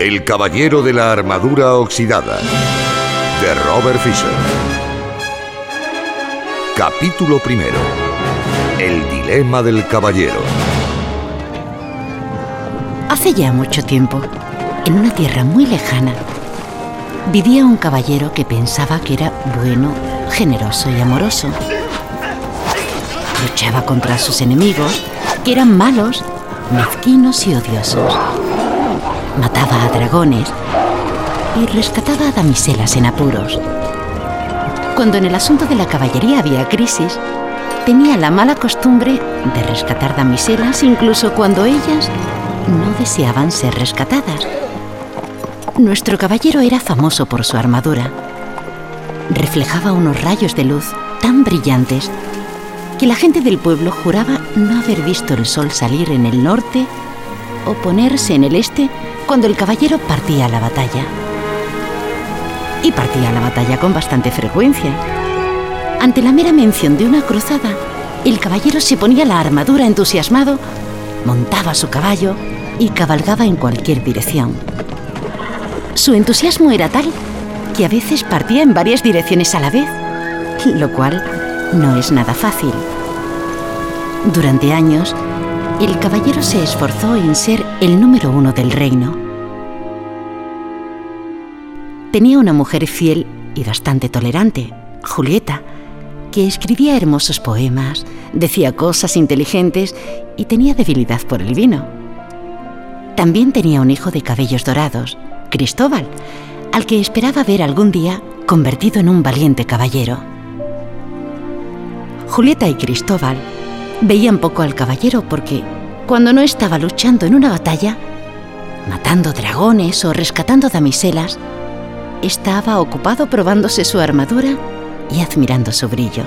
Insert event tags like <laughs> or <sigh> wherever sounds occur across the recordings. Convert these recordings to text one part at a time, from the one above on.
El caballero de la armadura oxidada de Robert Fisher. Capítulo primero. El dilema del caballero. Hace ya mucho tiempo, en una tierra muy lejana, vivía un caballero que pensaba que era bueno, generoso y amoroso. Luchaba contra sus enemigos, que eran malos, mezquinos y odiosos. Mataba a dragones y rescataba a damiselas en apuros. Cuando en el asunto de la caballería había crisis, tenía la mala costumbre de rescatar damiselas incluso cuando ellas no deseaban ser rescatadas. Nuestro caballero era famoso por su armadura. Reflejaba unos rayos de luz tan brillantes que la gente del pueblo juraba no haber visto el sol salir en el norte o ponerse en el este cuando el caballero partía a la batalla. Y partía a la batalla con bastante frecuencia. Ante la mera mención de una cruzada, el caballero se ponía la armadura entusiasmado, montaba su caballo y cabalgaba en cualquier dirección. Su entusiasmo era tal que a veces partía en varias direcciones a la vez, lo cual no es nada fácil. Durante años, el caballero se esforzó en ser el número uno del reino. Tenía una mujer fiel y bastante tolerante, Julieta, que escribía hermosos poemas, decía cosas inteligentes y tenía debilidad por el vino. También tenía un hijo de cabellos dorados, Cristóbal, al que esperaba ver algún día convertido en un valiente caballero. Julieta y Cristóbal veían poco al caballero porque, cuando no estaba luchando en una batalla, matando dragones o rescatando damiselas, estaba ocupado probándose su armadura y admirando su brillo.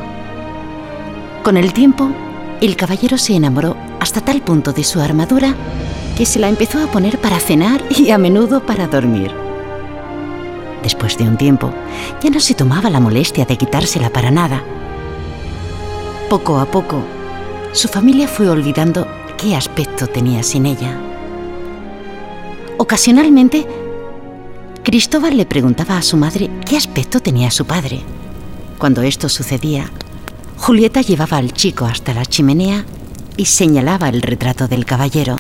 Con el tiempo, el caballero se enamoró hasta tal punto de su armadura que se la empezó a poner para cenar y a menudo para dormir. Después de un tiempo, ya no se tomaba la molestia de quitársela para nada. Poco a poco, su familia fue olvidando qué aspecto tenía sin ella. Ocasionalmente, Cristóbal le preguntaba a su madre qué aspecto tenía su padre. Cuando esto sucedía, Julieta llevaba al chico hasta la chimenea y señalaba el retrato del caballero.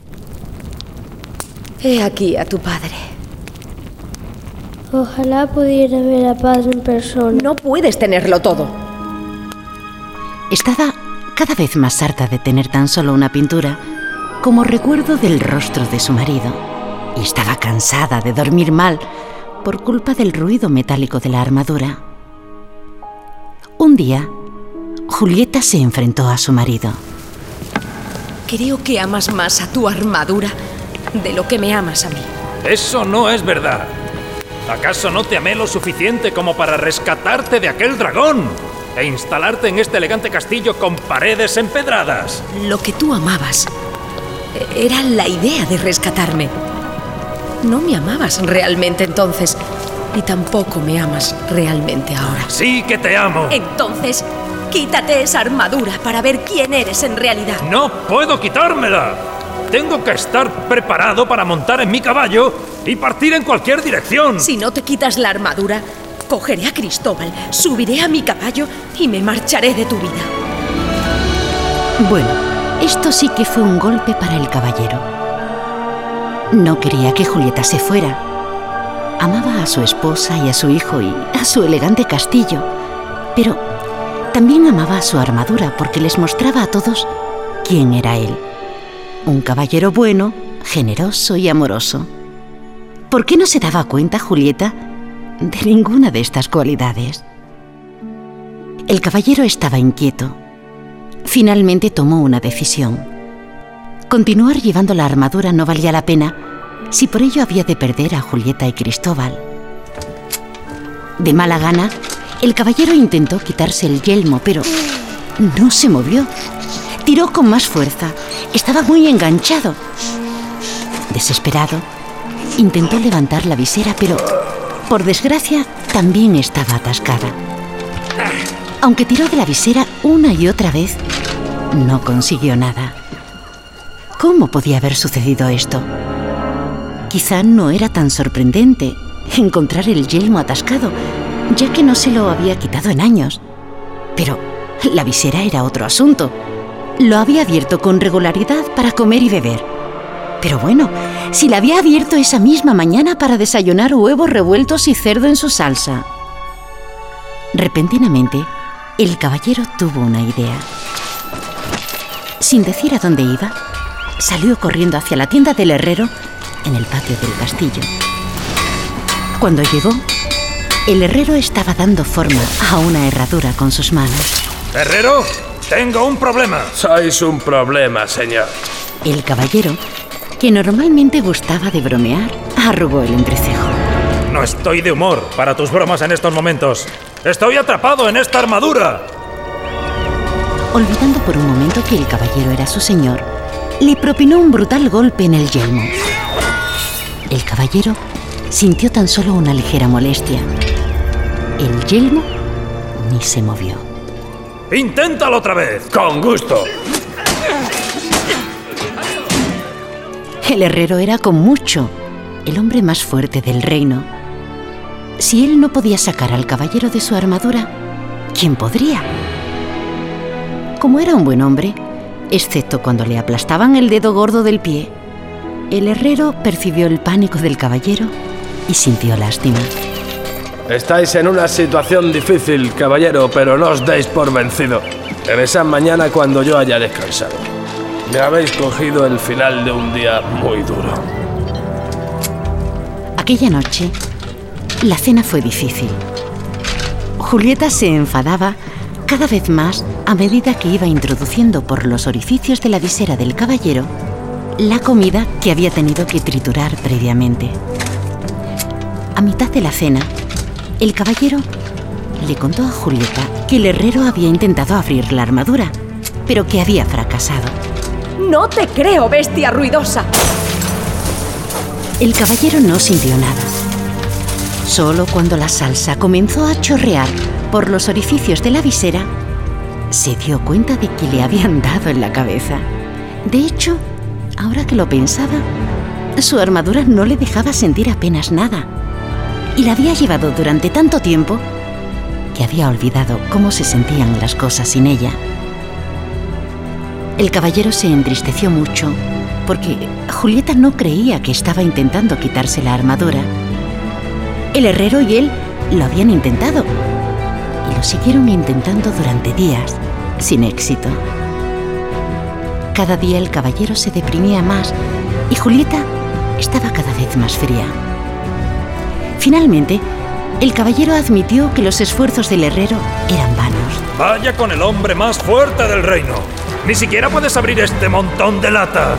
He aquí a tu padre. Ojalá pudiera ver a padre en persona. No puedes tenerlo todo. Estaba cada vez más harta de tener tan solo una pintura como recuerdo del rostro de su marido. Y estaba cansada de dormir mal por culpa del ruido metálico de la armadura. Un día, Julieta se enfrentó a su marido. Creo que amas más a tu armadura de lo que me amas a mí. Eso no es verdad. ¿Acaso no te amé lo suficiente como para rescatarte de aquel dragón e instalarte en este elegante castillo con paredes empedradas? Lo que tú amabas era la idea de rescatarme. No me amabas realmente entonces y tampoco me amas realmente ahora. Sí que te amo. Entonces, quítate esa armadura para ver quién eres en realidad. No puedo quitármela. Tengo que estar preparado para montar en mi caballo y partir en cualquier dirección. Si no te quitas la armadura, cogeré a Cristóbal, subiré a mi caballo y me marcharé de tu vida. Bueno, esto sí que fue un golpe para el caballero. No quería que Julieta se fuera. Amaba a su esposa y a su hijo y a su elegante castillo, pero también amaba a su armadura porque les mostraba a todos quién era él. Un caballero bueno, generoso y amoroso. ¿Por qué no se daba cuenta Julieta de ninguna de estas cualidades? El caballero estaba inquieto. Finalmente tomó una decisión. Continuar llevando la armadura no valía la pena si por ello había de perder a Julieta y Cristóbal. De mala gana, el caballero intentó quitarse el yelmo, pero no se movió. Tiró con más fuerza. Estaba muy enganchado. Desesperado, intentó levantar la visera, pero por desgracia también estaba atascada. Aunque tiró de la visera una y otra vez, no consiguió nada. ¿Cómo podía haber sucedido esto? Quizá no era tan sorprendente encontrar el yelmo atascado, ya que no se lo había quitado en años. Pero la visera era otro asunto. Lo había abierto con regularidad para comer y beber. Pero bueno, si la había abierto esa misma mañana para desayunar huevos revueltos y cerdo en su salsa. Repentinamente, el caballero tuvo una idea. Sin decir a dónde iba, salió corriendo hacia la tienda del herrero en el patio del castillo. Cuando llegó, el herrero estaba dando forma a una herradura con sus manos. ¡Herrero! Tengo un problema. Sois un problema, señor. El caballero, que normalmente gustaba de bromear, arrugó el entrecejo. No estoy de humor para tus bromas en estos momentos. Estoy atrapado en esta armadura. Olvidando por un momento que el caballero era su señor, le propinó un brutal golpe en el yelmo. El caballero sintió tan solo una ligera molestia. El yelmo ni se movió. Inténtalo otra vez. Con gusto. El herrero era con mucho el hombre más fuerte del reino. Si él no podía sacar al caballero de su armadura, ¿quién podría? Como era un buen hombre, excepto cuando le aplastaban el dedo gordo del pie, el herrero percibió el pánico del caballero y sintió lástima. Estáis en una situación difícil, caballero, pero no os deis por vencido. Regresad mañana cuando yo haya descansado. Me habéis cogido el final de un día muy duro. Aquella noche, la cena fue difícil. Julieta se enfadaba cada vez más a medida que iba introduciendo por los orificios de la visera del caballero la comida que había tenido que triturar previamente. A mitad de la cena, el caballero le contó a Julieta que el herrero había intentado abrir la armadura, pero que había fracasado. No te creo, bestia ruidosa. El caballero no sintió nada. Solo cuando la salsa comenzó a chorrear por los orificios de la visera, se dio cuenta de que le habían dado en la cabeza. De hecho, ahora que lo pensaba, su armadura no le dejaba sentir apenas nada. Y la había llevado durante tanto tiempo que había olvidado cómo se sentían las cosas sin ella. El caballero se entristeció mucho porque Julieta no creía que estaba intentando quitarse la armadura. El herrero y él lo habían intentado y lo siguieron intentando durante días, sin éxito. Cada día el caballero se deprimía más y Julieta estaba cada vez más fría. Finalmente, el caballero admitió que los esfuerzos del herrero eran vanos. Vaya con el hombre más fuerte del reino. Ni siquiera puedes abrir este montón de lata.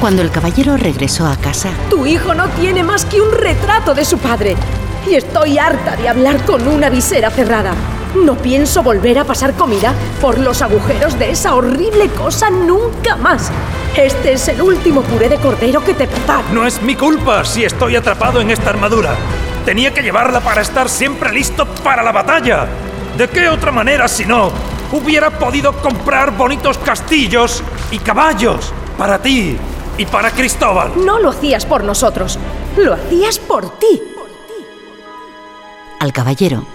Cuando el caballero regresó a casa, Tu hijo no tiene más que un retrato de su padre. Y estoy harta de hablar con una visera cerrada. No pienso volver a pasar comida por los agujeros de esa horrible cosa nunca más. Este es el último puré de cordero que te preparo. No es mi culpa si estoy atrapado en esta armadura. Tenía que llevarla para estar siempre listo para la batalla. ¿De qué otra manera si no? Hubiera podido comprar bonitos castillos y caballos para ti y para Cristóbal. No lo hacías por nosotros, lo hacías por ti. al caballero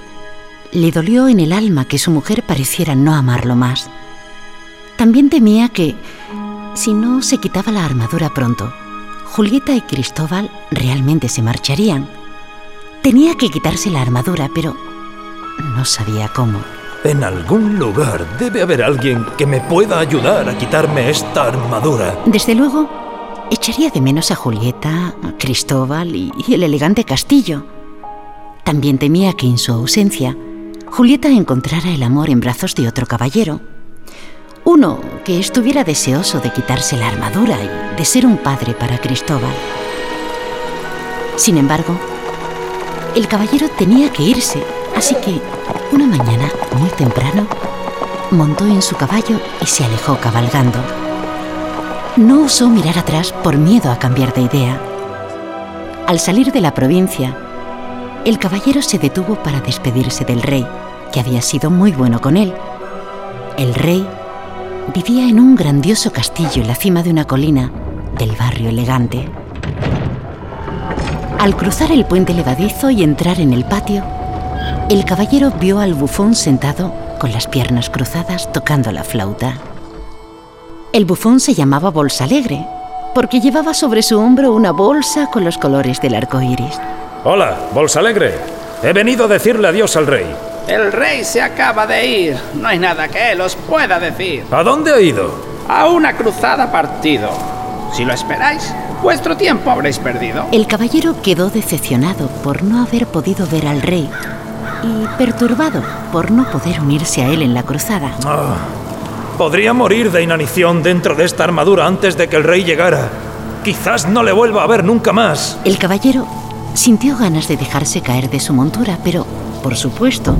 le dolió en el alma que su mujer pareciera no amarlo más. También temía que, si no se quitaba la armadura pronto, Julieta y Cristóbal realmente se marcharían. Tenía que quitarse la armadura, pero no sabía cómo. En algún lugar debe haber alguien que me pueda ayudar a quitarme esta armadura. Desde luego, echaría de menos a Julieta, a Cristóbal y, y el elegante castillo. También temía que en su ausencia, Julieta encontrara el amor en brazos de otro caballero. Uno que estuviera deseoso de quitarse la armadura y de ser un padre para Cristóbal. Sin embargo, el caballero tenía que irse, así que una mañana, muy temprano, montó en su caballo y se alejó cabalgando. No osó mirar atrás por miedo a cambiar de idea. Al salir de la provincia, el caballero se detuvo para despedirse del rey, que había sido muy bueno con él. El rey vivía en un grandioso castillo en la cima de una colina del barrio elegante. Al cruzar el puente levadizo y entrar en el patio, el caballero vio al bufón sentado con las piernas cruzadas tocando la flauta. El bufón se llamaba Bolsa Alegre porque llevaba sobre su hombro una bolsa con los colores del arco iris. Hola, Bolsa Alegre. He venido a decirle adiós al rey. El rey se acaba de ir. No hay nada que él os pueda decir. ¿A dónde ha ido? A una cruzada partido. Si lo esperáis, vuestro tiempo habréis perdido. El caballero quedó decepcionado por no haber podido ver al rey y perturbado por no poder unirse a él en la cruzada. Ah, podría morir de inanición dentro de esta armadura antes de que el rey llegara. Quizás no le vuelva a ver nunca más. El caballero sintió ganas de dejarse caer de su montura, pero, por supuesto,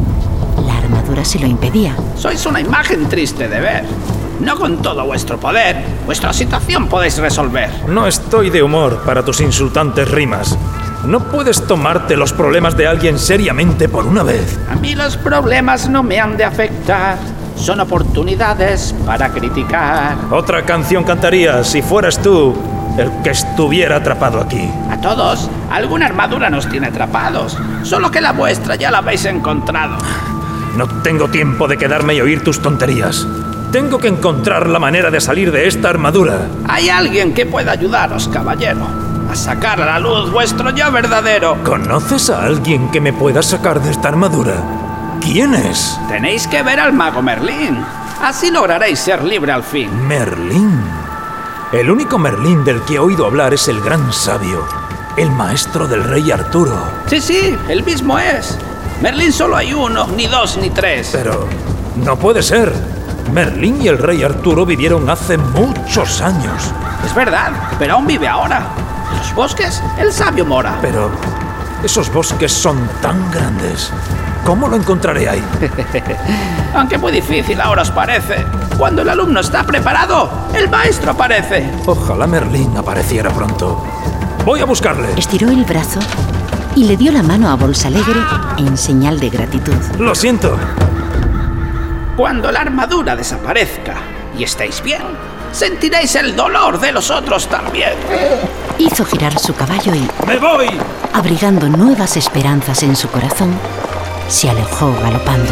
la armadura se lo impedía. Sois una imagen triste de ver. No con todo vuestro poder, vuestra situación podéis resolver. No estoy de humor para tus insultantes rimas. No puedes tomarte los problemas de alguien seriamente por una vez. A mí los problemas no me han de afectar. Son oportunidades para criticar. Otra canción cantaría si fueras tú el que estuviera atrapado aquí. A todos, alguna armadura nos tiene atrapados. Solo que la vuestra ya la habéis encontrado. No tengo tiempo de quedarme y oír tus tonterías. Tengo que encontrar la manera de salir de esta armadura. Hay alguien que pueda ayudaros, caballero, a sacar a la luz vuestro yo verdadero. ¿Conoces a alguien que me pueda sacar de esta armadura? ¿Quién es? Tenéis que ver al mago Merlín. Así lograréis ser libre al fin. Merlín. El único Merlín del que he oído hablar es el gran sabio, el maestro del rey Arturo. Sí, sí, el mismo es. Merlín solo hay uno, ni dos, ni tres. Pero no puede ser. Merlín y el rey Arturo vivieron hace muchos años. Es verdad, pero aún vive ahora. Los bosques, el sabio mora. Pero esos bosques son tan grandes. ¿Cómo lo encontraré ahí? <laughs> Aunque muy difícil ahora os parece. Cuando el alumno está preparado, el maestro aparece. Ojalá Merlín apareciera pronto. Voy a buscarle. Estiró el brazo y le dio la mano a Bolsa Alegre en señal de gratitud. Lo siento. Cuando la armadura desaparezca y estéis bien, sentiréis el dolor de los otros también. Hizo girar su caballo y, ¡Me voy! abrigando nuevas esperanzas en su corazón, se alejó galopando.